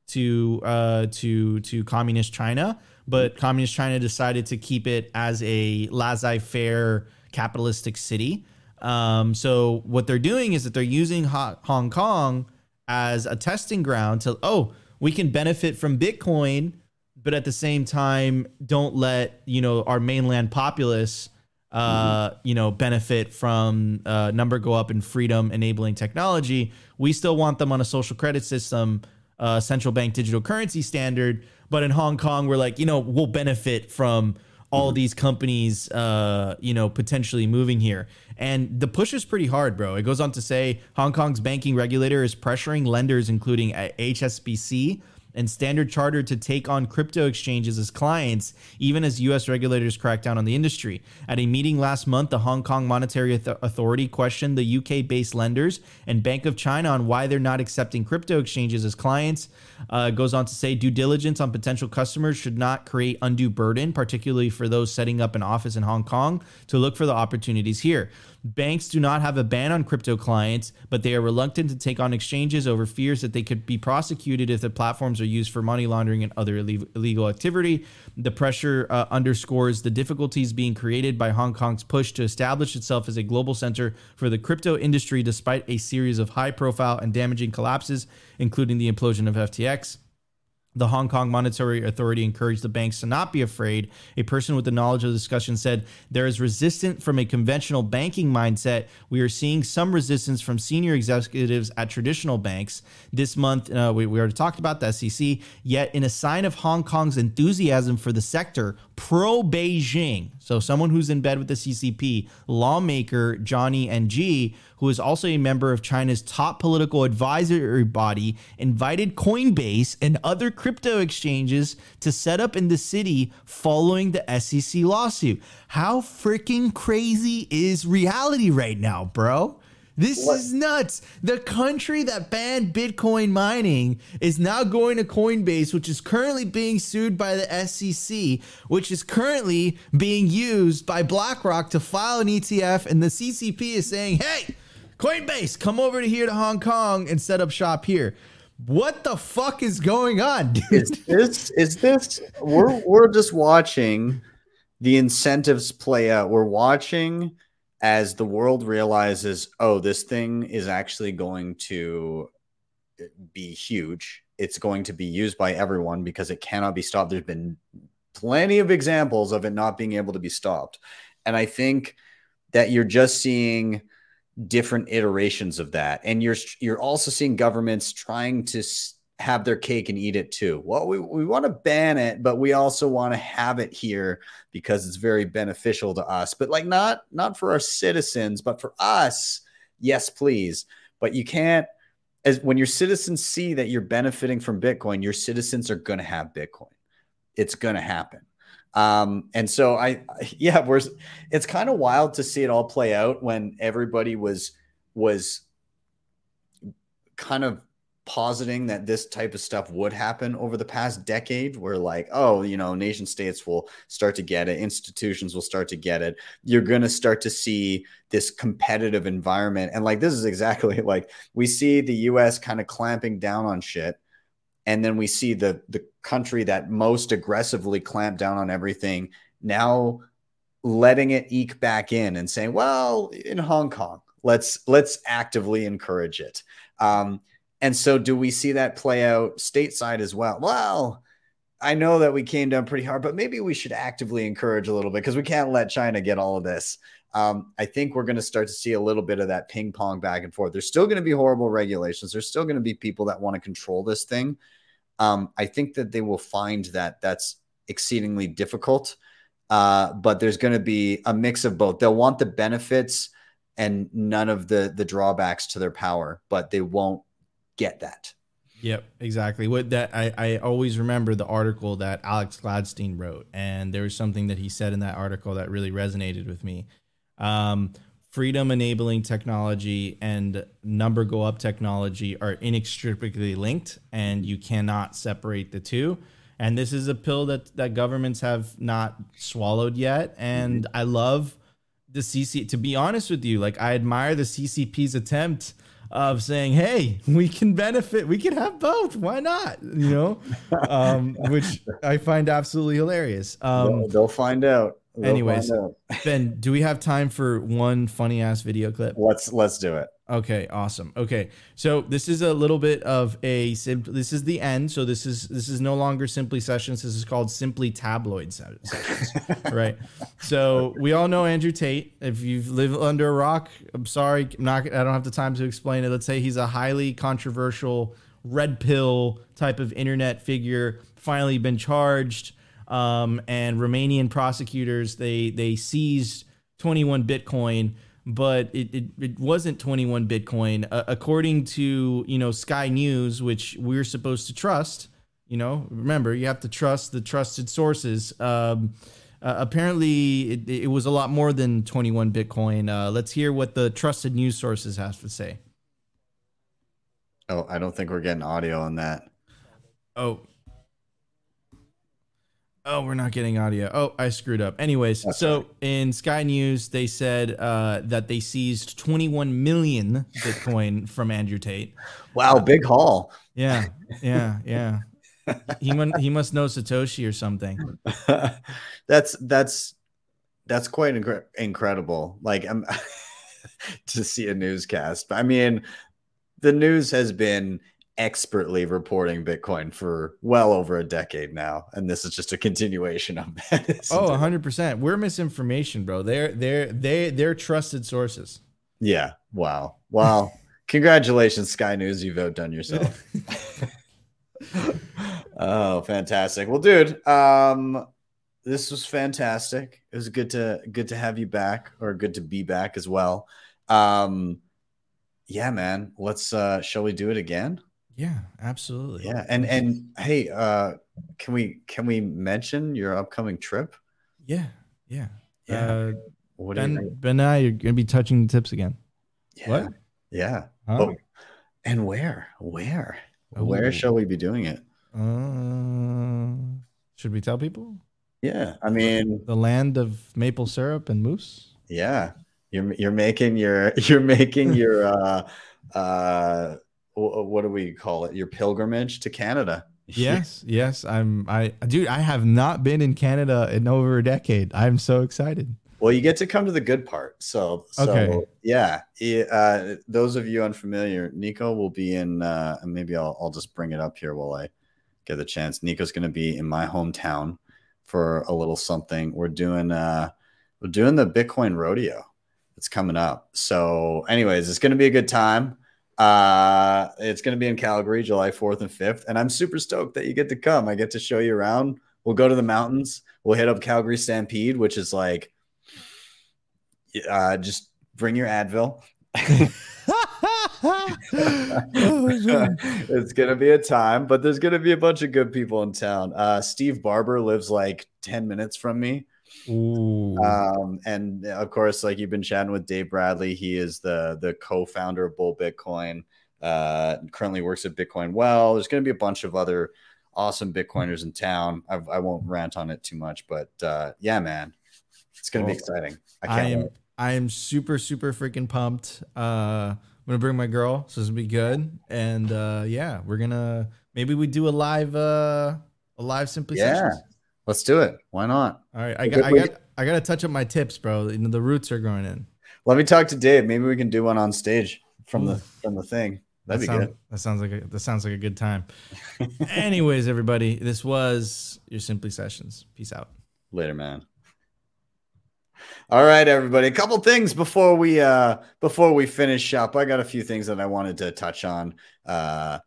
to uh, to to communist China. But communist China decided to keep it as a laissez-faire capitalistic city. Um, so what they're doing is that they're using Hong Kong as a testing ground to oh we can benefit from Bitcoin, but at the same time don't let you know our mainland populace uh, you know benefit from uh, number go up in freedom enabling technology. We still want them on a social credit system, uh, central bank digital currency standard, but in Hong Kong we're like you know we'll benefit from all these companies, uh, you know, potentially moving here. And the push is pretty hard, bro. It goes on to say Hong Kong's banking regulator is pressuring lenders, including uh, HSBC, and Standard Chartered to take on crypto exchanges as clients, even as U.S. regulators crack down on the industry. At a meeting last month, the Hong Kong Monetary Authority questioned the UK based lenders and Bank of China on why they're not accepting crypto exchanges as clients. Uh, goes on to say due diligence on potential customers should not create undue burden, particularly for those setting up an office in Hong Kong, to look for the opportunities here. Banks do not have a ban on crypto clients, but they are reluctant to take on exchanges over fears that they could be prosecuted if the platforms are used for money laundering and other illegal activity. The pressure uh, underscores the difficulties being created by Hong Kong's push to establish itself as a global center for the crypto industry, despite a series of high profile and damaging collapses, including the implosion of FTX. The Hong Kong Monetary Authority encouraged the banks to not be afraid. A person with the knowledge of the discussion said, There is resistance from a conventional banking mindset. We are seeing some resistance from senior executives at traditional banks. This month, uh, we, we already talked about the SEC, yet, in a sign of Hong Kong's enthusiasm for the sector, pro Beijing, so someone who's in bed with the CCP, lawmaker Johnny Ng who is also a member of China's top political advisory body, invited Coinbase and other crypto exchanges to set up in the city following the SEC lawsuit. How freaking crazy is reality right now, bro? This what? is nuts. The country that banned Bitcoin mining is now going to Coinbase, which is currently being sued by the SEC, which is currently being used by BlackRock to file an ETF. And the CCP is saying, hey, Coinbase, come over to here to Hong Kong and set up shop here. What the fuck is going on, dude? Is this is this we're we're just watching the incentives play out. We're watching as the world realizes, oh, this thing is actually going to eh, be huge. It's going to be used by everyone because it cannot be stopped. There's been plenty of examples of it not being able to be stopped. And I think that you're just seeing different iterations of that and you're you're also seeing governments trying to have their cake and eat it too. Well we, we want to ban it but we also want to have it here because it's very beneficial to us. But like not not for our citizens but for us yes please. But you can't as when your citizens see that you're benefiting from bitcoin your citizens are to have bitcoin. It's to happen. Um, and so I, yeah, we're, it's kind of wild to see it all play out when everybody was, was kind of positing that this type of stuff would happen over the past decade where like oh you know nation states will start to get it institutions will start to get it you're going to start to see this competitive environment and like this is exactly like we see the US kind of clamping down on shit and then we see the the country that most aggressively clamped down on everything now letting it eke back in and saying, well, in Hong Kong, let's let's actively encourage it. Um, and so, do we see that play out stateside as well? Well, I know that we came down pretty hard, but maybe we should actively encourage a little bit because we can't let China get all of this. Um, I think we're going to start to see a little bit of that ping pong back and forth. There's still going to be horrible regulations. There's still going to be people that want to control this thing um, I think that they will find that that's exceedingly difficult. Uh, but there's going to be a mix of both. They'll want the benefits and none of the the drawbacks to their power, but they won't get that. Yep, exactly. What that I, I always remember the article that Alex Gladstein wrote, and there was something that he said in that article that really resonated with me. Um, freedom enabling technology and number go up technology are inextricably linked and you cannot separate the two and this is a pill that that governments have not swallowed yet and mm-hmm. i love the cc to be honest with you like i admire the ccp's attempt of saying hey we can benefit we can have both why not you know? Um, which i find absolutely hilarious. Um, they'll, they'll find out Anyways, Ben, do we have time for one funny ass video clip? Let's let's do it. Okay, awesome. Okay, so this is a little bit of a this is the end. So this is this is no longer simply sessions. This is called simply tabloid sessions, right? So we all know Andrew Tate. If you live under a rock, I'm sorry, I'm not. I don't have the time to explain it. Let's say he's a highly controversial red pill type of internet figure. Finally been charged um, and Romanian prosecutors they they seized 21 Bitcoin, but it, it, it wasn't 21 Bitcoin. Uh, according to you know Sky News, which we're supposed to trust, You know, remember you have to trust the trusted sources. Um, uh, apparently, it, it was a lot more than 21 Bitcoin. Uh, let's hear what the trusted news sources have to say. Oh, I don't think we're getting audio on that. Oh. Oh, we're not getting audio. Oh, I screwed up. Anyways, That's so right. in Sky News, they said uh, that they seized 21 million Bitcoin from Andrew Tate. Wow, big haul. Yeah, yeah, yeah. He must he must know Satoshi or something. that's that's that's quite incre- incredible. Like I'm to see a newscast. I mean, the news has been expertly reporting Bitcoin for well over a decade now, and this is just a continuation of that. Oh? 100 percent. We're misinformation, bro. They're they're they they're trusted sources. yeah. Wow. Wow. Congratulations, Sky News. You've outdone yourself. oh, fantastic. Well, dude, um, this was fantastic. It was good to good to have you back, or good to be back as well. Um, yeah, man. Let's uh shall we do it again? Yeah, absolutely. Yeah. And and hey, uh can we can we mention your upcoming trip? yeah, yeah. Yeah. Uh, What you ben, ben and I, you're gonna be touching the tips again. yeah. what? Yeah. Huh? Oh, and where? Where? Ooh. Where shall we be doing it? Uh, should we tell people Yeah. I mean, the land of maple syrup and moose? Yeah, you're you're making your you're making your uh uh wh- what do we call it? Your pilgrimage to Canada. Yes, yes. I'm. I, dude, I have not been in Canada in over a decade. I'm so excited. Well, you get to come to the good part. So, so Okay. yeah. Uh, those of you unfamiliar, Nico will be in. Uh, and maybe I'll I'll just bring it up here while I get the chance. Nico's going to be in my hometown for a little something. We're doing uh we're doing the Bitcoin rodeo. It's coming up. So, anyways, it's going to be a good time. Uh, it's going to be in Calgary, July 4th and 5th. And I'm super stoked that you get to come. I get to show you around. We'll go to the mountains. We'll hit up Calgary Stampede, which is like, uh, just bring your Advil. it's gonna be a time, but there's gonna be a bunch of good people in town. Uh, Steve Barbour lives like 10 minutes from me. Um, and of course, like you've been chatting with Dave Bradley, he is the the co-founder of Bull Bitcoin. Uh, currently works at Bitcoin Well. There's going to be a bunch of other awesome Bitcoiners in town. I, I won't rant on it too much, but uh, yeah, man, it's going to be exciting. I I can't. am. wait. I am super, super freaking pumped. Uh, I'm gonna bring my girl, so this will be good. And uh, yeah, we're gonna maybe we do a live, uh, a live simply Yeah, sessions. Let's do it. Why not? All right, I got, I got, I got to touch up my tips, bro. You know, the roots are growing in. Let me talk to Dave. Maybe we can do one on stage from the from the thing. That'd be sound- good. That sounds like a, that sounds like a good time. Anyways, everybody, this was your simply sessions. Peace out. Later, man. All right, everybody. A couple things before we uh before we finish up. I got a few things that I wanted to touch on uh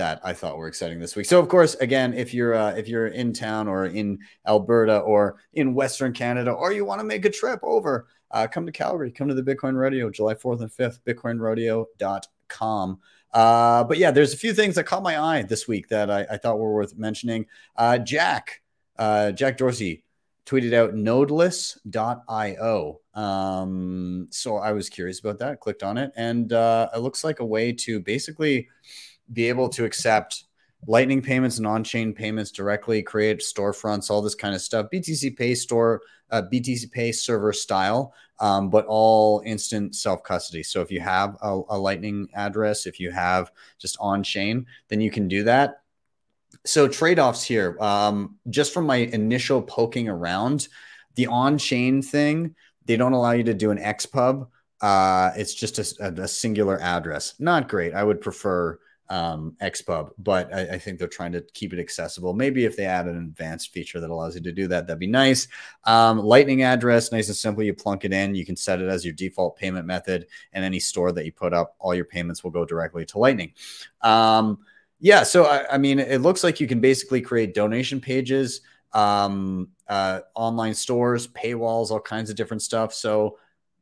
that I thought were exciting this week. So of course, again, if you're uh, if you're in town or in Alberta or in Western Canada or you want to make a trip over, uh, come to Calgary, come to the Bitcoin Rodeo, July 4th and 5th, bitcoinrodeo.com. Uh, but yeah, there's a few things that caught my eye this week that I, I thought were worth mentioning. Uh, Jack, uh, Jack Dorsey tweeted out nodeless.io. Um, so I was curious about that, clicked on it, and uh, it looks like a way to basically be able to accept lightning payments and on-chain payments directly create storefronts all this kind of stuff. Btc pay store uh, btc pay server style um, but all instant self-custody. So if you have a, a lightning address if you have just on-chain then you can do that. So trade-offs here um, just from my initial poking around the on-chain thing they don't allow you to do an xpub uh, it's just a, a singular address. Not great. I would prefer um, xpub but I, I think they're trying to keep it accessible. Maybe if they add an advanced feature that allows you to do that that'd be nice. Um, lightning address nice and simple. You plunk it in. You can set it as your default payment method and any store that you put up all your payments will go directly to lightning. Um, yeah so I, I mean it looks like you can basically create donation pages um, uh, online stores paywalls all kinds of different stuff. So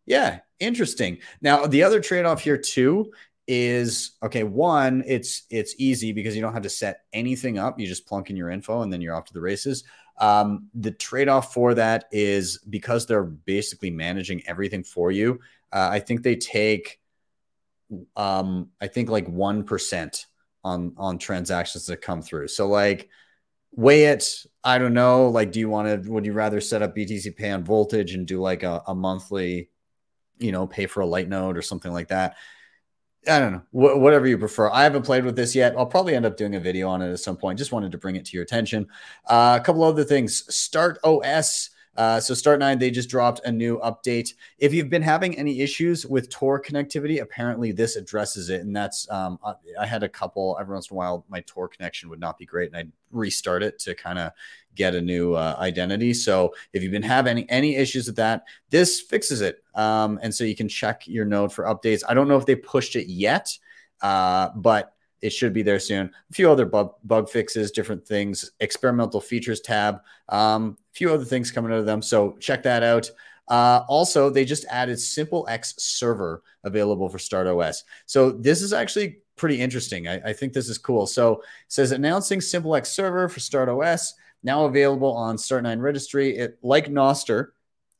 yeah interesting. Now the other trade-off here too is okay. One, it's it's easy because you don't have to set anything up. You just plunk in your info and then you're off to the races. Um, the trade off for that is because they're basically managing everything for you. Uh, I think they take, um, I think like one percent on on transactions that come through. So like weigh it. I don't know. Like, do you want to? Would you rather set up BTC Pay on Voltage and do like a, a monthly, you know, pay for a light node or something like that? I don't know, Wh- whatever you prefer. I haven't played with this yet. I'll probably end up doing a video on it at some point. Just wanted to bring it to your attention. Uh, a couple other things. Start OS. Uh, so Start 9, they just dropped a new update. If you've been having any issues with Tor connectivity, apparently this addresses it. And that's, um, I, I had a couple, every once in a while, my Tor connection would not be great. And I'd restart it to kind of get a new uh, identity. So if you've been having any, any issues with that, this fixes it. Um, and so you can check your node for updates. I don't know if they pushed it yet, uh, but it should be there soon. A few other bug, bug fixes, different things, experimental features tab, um, a few other things coming out of them. So check that out. Uh, also, they just added SimpleX server available for StartOS. So this is actually pretty interesting. I, I think this is cool. So it says announcing SimpleX server for StartOS now available on Start9 registry. It like Nostr,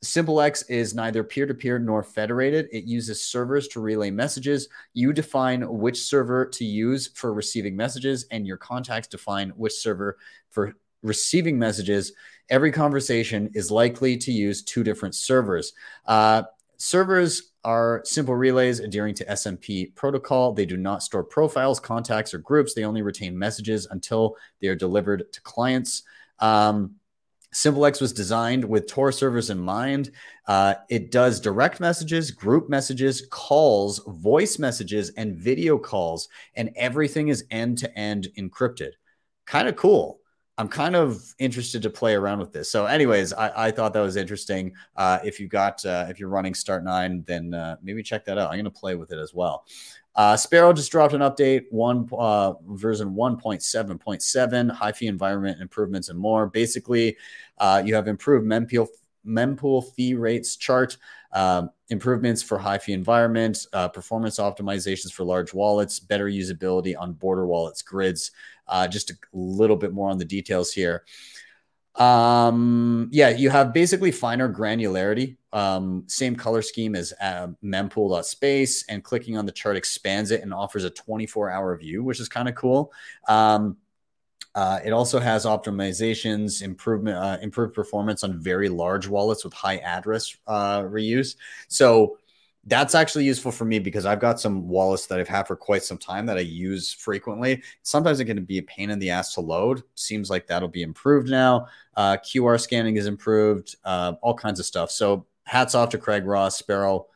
SimpleX is neither peer to peer nor federated. It uses servers to relay messages. You define which server to use for receiving messages, and your contacts define which server for receiving messages. Every conversation is likely to use two different servers. Uh, servers are simple relays adhering to SMP protocol. They do not store profiles, contacts, or groups. They only retain messages until they are delivered to clients. Um, SimpleX was designed with Tor servers in mind. Uh, it does direct messages, group messages, calls, voice messages, and video calls, and everything is end to end encrypted. Kind of cool. I'm kind of interested to play around with this. So, anyways, I, I thought that was interesting. Uh, if you got, uh, if you're running Start Nine, then uh, maybe check that out. I'm going to play with it as well. Uh, Sparrow just dropped an update, one uh, version 1.7.7, high fee environment improvements and more. Basically, uh, you have improved mempool, mempool fee rates chart, um, improvements for high fee environment, uh, performance optimizations for large wallets, better usability on border wallets grids. Uh, just a little bit more on the details here. Um, yeah, you have basically finer granularity, um, same color scheme as uh, mempool.space, and clicking on the chart expands it and offers a 24 hour view, which is kind of cool. Um, uh, it also has optimizations, improvement, uh, improved performance on very large wallets with high address uh, reuse. So that's actually useful for me because I've got some wallets that I've had for quite some time that I use frequently. Sometimes it can be a pain in the ass to load. Seems like that'll be improved now. Uh, QR scanning is improved, uh, all kinds of stuff. So hats off to Craig Raw, Sparrow.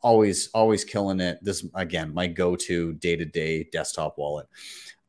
Always, always killing it. This again, my go-to day-to-day desktop wallet.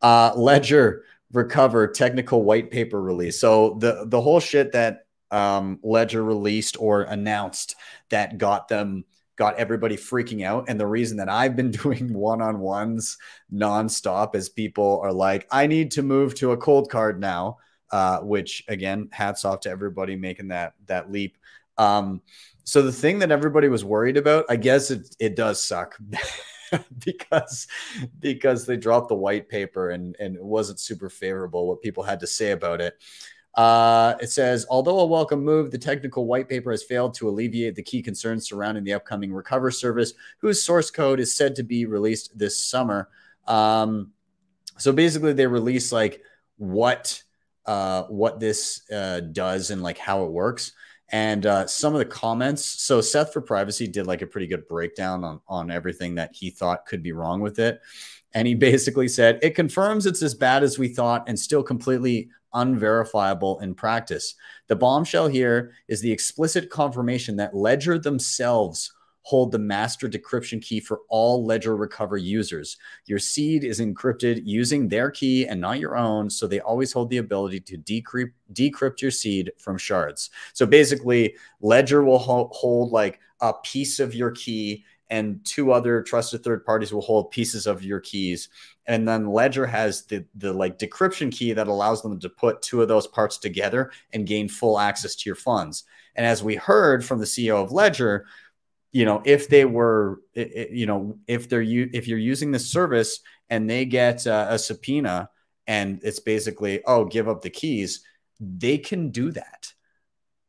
Uh, Ledger recover technical white paper release. So the the whole shit that um, Ledger released or announced that got them got everybody freaking out. And the reason that I've been doing one on ones nonstop is people are like, I need to move to a Coldcard now. Uh, which again, hats off to everybody making that that leap. Um, so the thing that everybody was worried about, I guess it it does suck because because they dropped the white paper and and it wasn't super favorable what people had to say about it. Uh, it says, although a welcome move, the technical white paper has failed to alleviate the key concerns surrounding the upcoming Recover service, whose source code is said to be released this summer. Um, so basically, they release like what uh, what this uh, does and like how it works. And uh, some of the comments. So Seth for Privacy did like a pretty good breakdown on on everything that he thought could be wrong with it. And he basically said it confirms it's as bad as we thought and still completely unverifiable in practice. The bombshell here is the explicit confirmation that Ledger themselves hold the master decryption key for all Ledger Recover users. Your seed is encrypted using their key and not your own, so they always hold the ability to decrypt, decrypt your seed from shards. So basically, Ledger will ho- hold like a piece of your key and two other trusted third parties will hold pieces of your keys and then ledger has the the like decryption key that allows them to put two of those parts together and gain full access to your funds and as we heard from the ceo of ledger you know, if they were, you know, if they're you, if you're using this service and they get uh, a subpoena and it's basically, oh, give up the keys, they can do that.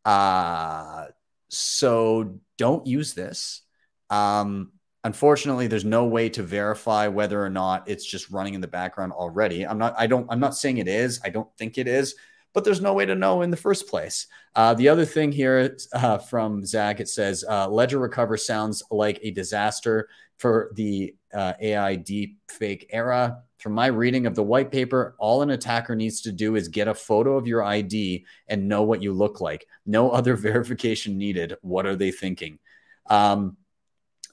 Uh, so don't use this. Um, unfortunately, there's no way to verify whether or not it's just running in the background already. I'm not, I don't, I'm not saying it is. I don't think it is, but there's no way to know in the first place. Uh, the other thing here uh, from Zach, it says uh, Ledger Recover sounds like a disaster for the uh, AI deep fake era. From my reading of the white paper, all an attacker needs to do is get a photo of your ID and know what you look like. No other verification needed. What are they thinking? Um,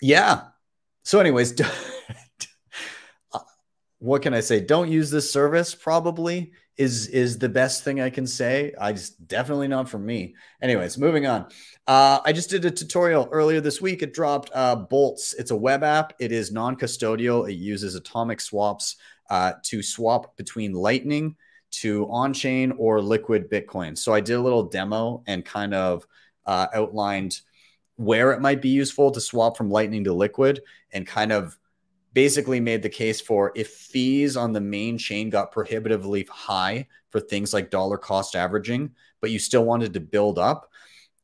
yeah. So, anyways, what can I say? Don't use this service. Probably is is the best thing I can say. I just definitely not for me. Anyways, moving on. Uh, I just did a tutorial earlier this week. It dropped uh, Boltz. It's a web app. It is non-custodial. It uses atomic swaps uh, to swap between Lightning to on-chain or liquid Bitcoin. So I did a little demo and kind of uh, outlined where it might be useful to swap from Lightning to liquid, and kind of basically made the case for if fees on the main chain got prohibitively high for things like dollar cost averaging, but you still wanted to build up,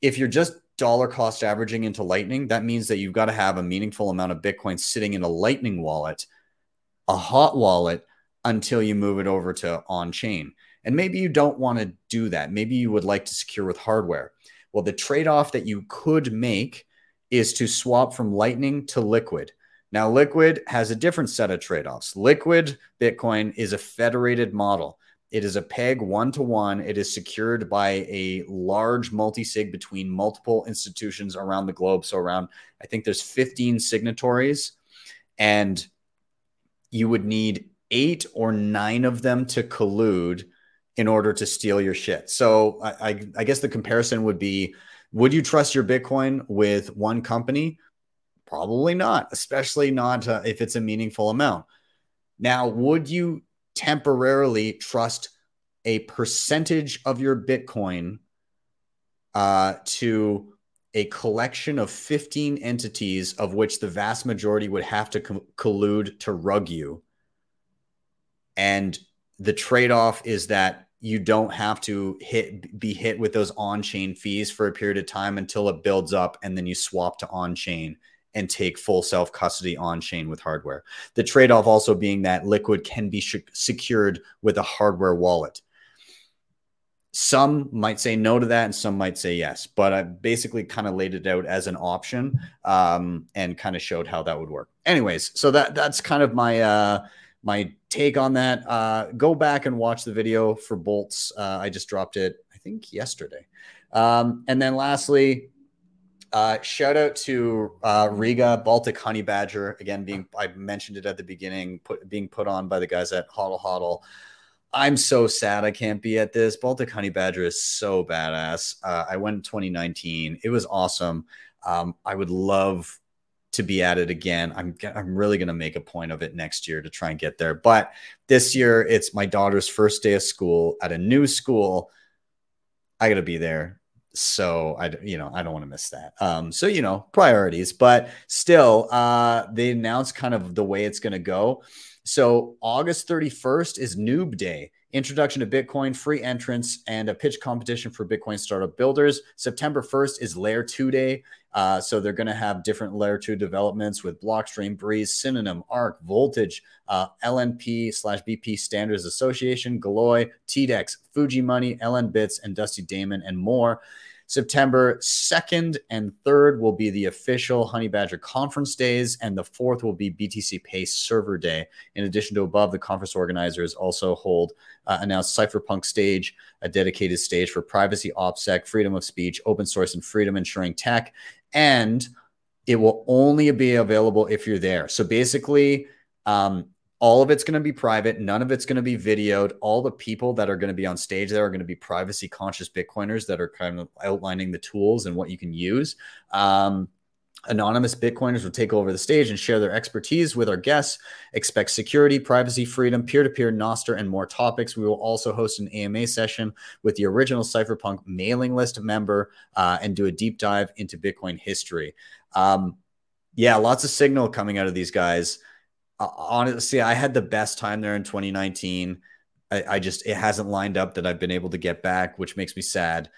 if you're just dollar cost averaging into Lightning, that means that you've got to have a meaningful amount of Bitcoin sitting in a Lightning wallet, a hot wallet, until you move it over to on chain. And maybe you don't want to do that. Maybe you would like to secure with hardware. Well, the trade off that you could make is to swap from Lightning to Liquid. Now, Liquid has a different set of trade offs. Liquid Bitcoin is a federated model. It is a peg one to one. It is secured by a large multi sig between multiple institutions around the globe. So, around, I think there's 15 signatories, and you would need eight or nine of them to collude in order to steal your shit. So, I, I, I guess the comparison would be would you trust your Bitcoin with one company? Probably not, especially not uh, if it's a meaningful amount. Now, would you temporarily trust a percentage of your Bitcoin uh, to a collection of 15 entities, of which the vast majority would have to co- collude to rug you? And the trade off is that you don't have to hit be hit with those on-chain fees for a period of time until it builds up and then you swap to on-chain and take full self custody on chain with hardware. The trade off also being that Liquid can be sh- secured with a hardware wallet. Some might say no to that, and some might say yes. But I basically kind of laid it out as an option um, and kind of showed how that would work. Anyways, so that that's kind of my uh, my take on that. Uh, go back and watch the video for Boltz. Uh, I just dropped it, I think, yesterday. Um, and then lastly, uh, shout out to uh, Riga Baltic Honey Badger again. Being I mentioned it at the beginning, put being put on by the guys at Hodl Hodl. I'm so sad I can't be at this. Baltic Honey Badger is so badass. Uh, I went in 2019. It was awesome. Um, I would love to be at it again. I'm I'm really gonna make a point of it next year to try and get there. But this year it's my daughter's first day of school at a new school. I gotta be there so I, you know, I don't want to miss that. Um, so you know, priorities, but still, uh, they announced kind of the way it's going to go. So August 31st is Noob Day, introduction to Bitcoin, free entrance, and a pitch competition for Bitcoin startup builders. September 1st is Layer 2 Day. Uh, so they're going to have different Layer 2 developments with Blockstream, Breeze, Synonym, Ark, Voltage, uh, LNP slash BP Standards Association, Galoy, TDEX, Fuji Money, LN Bits, and Dusty Daemon, and more. September 2nd and 3rd will be the official Honey Badger conference days, and the 4th will be BTC Pay server day. In addition to above, the conference organizers also hold uh, announced Cypherpunk stage, a dedicated stage for privacy, OPSEC, freedom of speech, open source, and freedom ensuring tech. And it will only be available if you're there. So basically, um, all of it's going to be private. None of it's going to be videoed. All the people that are going to be on stage there are going to be privacy conscious Bitcoiners that are kind of outlining the tools and what you can use. Um, Anonymous Bitcoiners will take over the stage and share their expertise with our guests. Expect security, privacy, freedom, peer to peer, Nostr, and more topics. We will also host an AMA session with the original Cypherpunk mailing list member uh, and do a deep dive into Bitcoin history. Um, yeah, lots of signal coming out of these guys. Uh, honestly, I had the best time there in 2019. I, I just, it hasn't lined up that I've been able to get back, which makes me sad.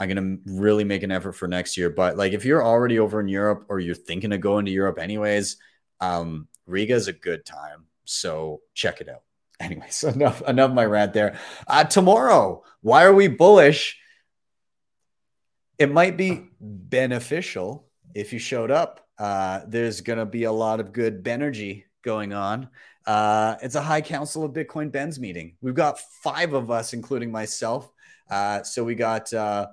I'm to really make an effort for next year. But like, if you're already over in Europe or you're thinking of going to Europe anyways, um, Riga is a good time. So check it out. Anyways, enough enough of my rant there. Uh, tomorrow, why are we bullish? It might be beneficial if you showed up. Uh, there's to be a lot of good energy going on. Uh, it's a high council of Bitcoin Ben's meeting. We've got five of us, including myself. Uh, so we got uh,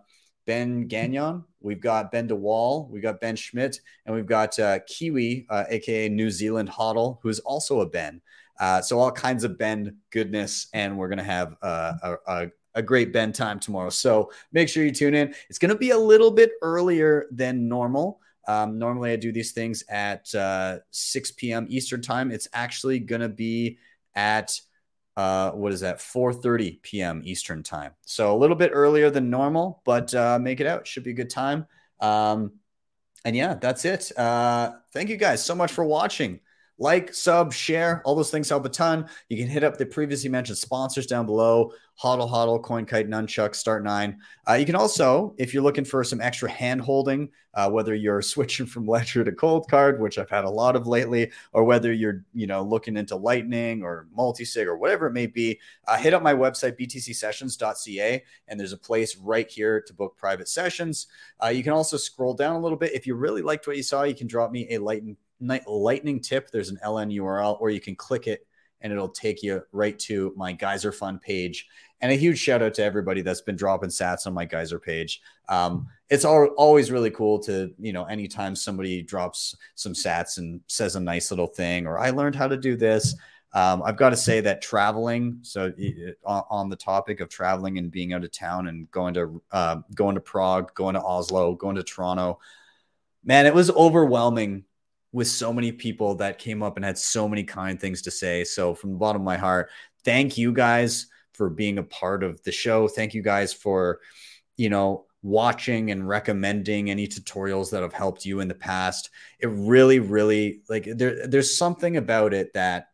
Ben Gagnon, we've got Ben DeWall, we've got Ben Schmidt, and we've got uh, Kiwi, uh, aka New Zealand Hodl, who's also a Ben. Uh, so all kinds of Ben goodness, and we're gonna have uh, a, a, a great Ben time tomorrow. So make sure you tune in. It's gonna be a little bit earlier than normal. Um, normally, I do these things at uh, 6 p.m. Eastern time. It's actually gonna be at uh, what is that 4.30 p.m eastern time so a little bit earlier than normal but uh, make it out should be a good time um, and yeah that's it uh, thank you guys so much for watching like, sub, share, all those things help a ton. You can hit up the previously mentioned sponsors down below Hodl Hodl, CoinKite, Nunchuk, Start9. Uh, you can also, if you're looking for some extra hand holding, uh, whether you're switching from Ledger to Coldcard, which I've had a lot of lately, or whether you're you know looking into Lightning or multisig or whatever it may be, uh, hit up my website btcsessions.ca, and there's a place right here to book private sessions. Uh, you can also scroll down a little bit if you really liked what you saw. You can drop me a Lightning lightning tip. There's an LN URL, or you can click it and it'll take you right to my Geyser Fund page. And a huge shout out to everybody that's been dropping sats on my Geyser page. Um, it's all, always really cool to, you know, anytime somebody drops some sats and says a nice little thing, or I learned how to do this. Um, I've got to say that traveling, so on the topic of traveling and being out of town and going to uh, going to Prague, going to Oslo, going to Toronto, man, it was overwhelming with so many people that came up and had so many kind things to say. So, from the bottom of my heart, thank you guys for being a part of the show. Thank you guys for, you know, watching and recommending any tutorials that have helped you in the past. It really, really like there, there's something about it that,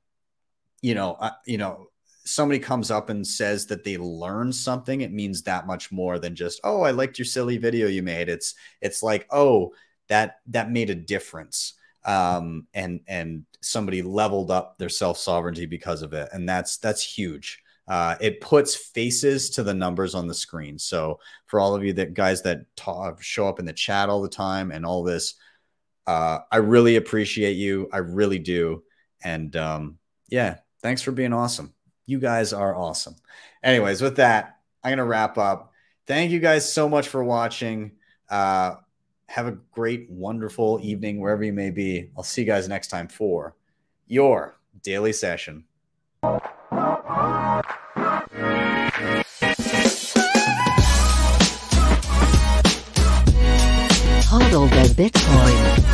you know, you know, somebody comes up and says that they learned something, it means that much more than just, oh, I liked your silly video you made. It's, it's like, oh, that that made a difference um, and and somebody leveled up their self sovereignty because of it, and that's that's huge. Uh, it puts faces to the numbers on the screen. So for all of you that guys that talk, show up in the chat all the time and all this, uh, I really appreciate you. I really do. And um, yeah, thanks for being awesome. You guys are awesome. Anyways, with that, I'm gonna wrap up. Thank you guys so much for watching. Uh, have a great, wonderful evening wherever you may be. I'll see you guys next time for your daily session. Hodl the Bitcoin.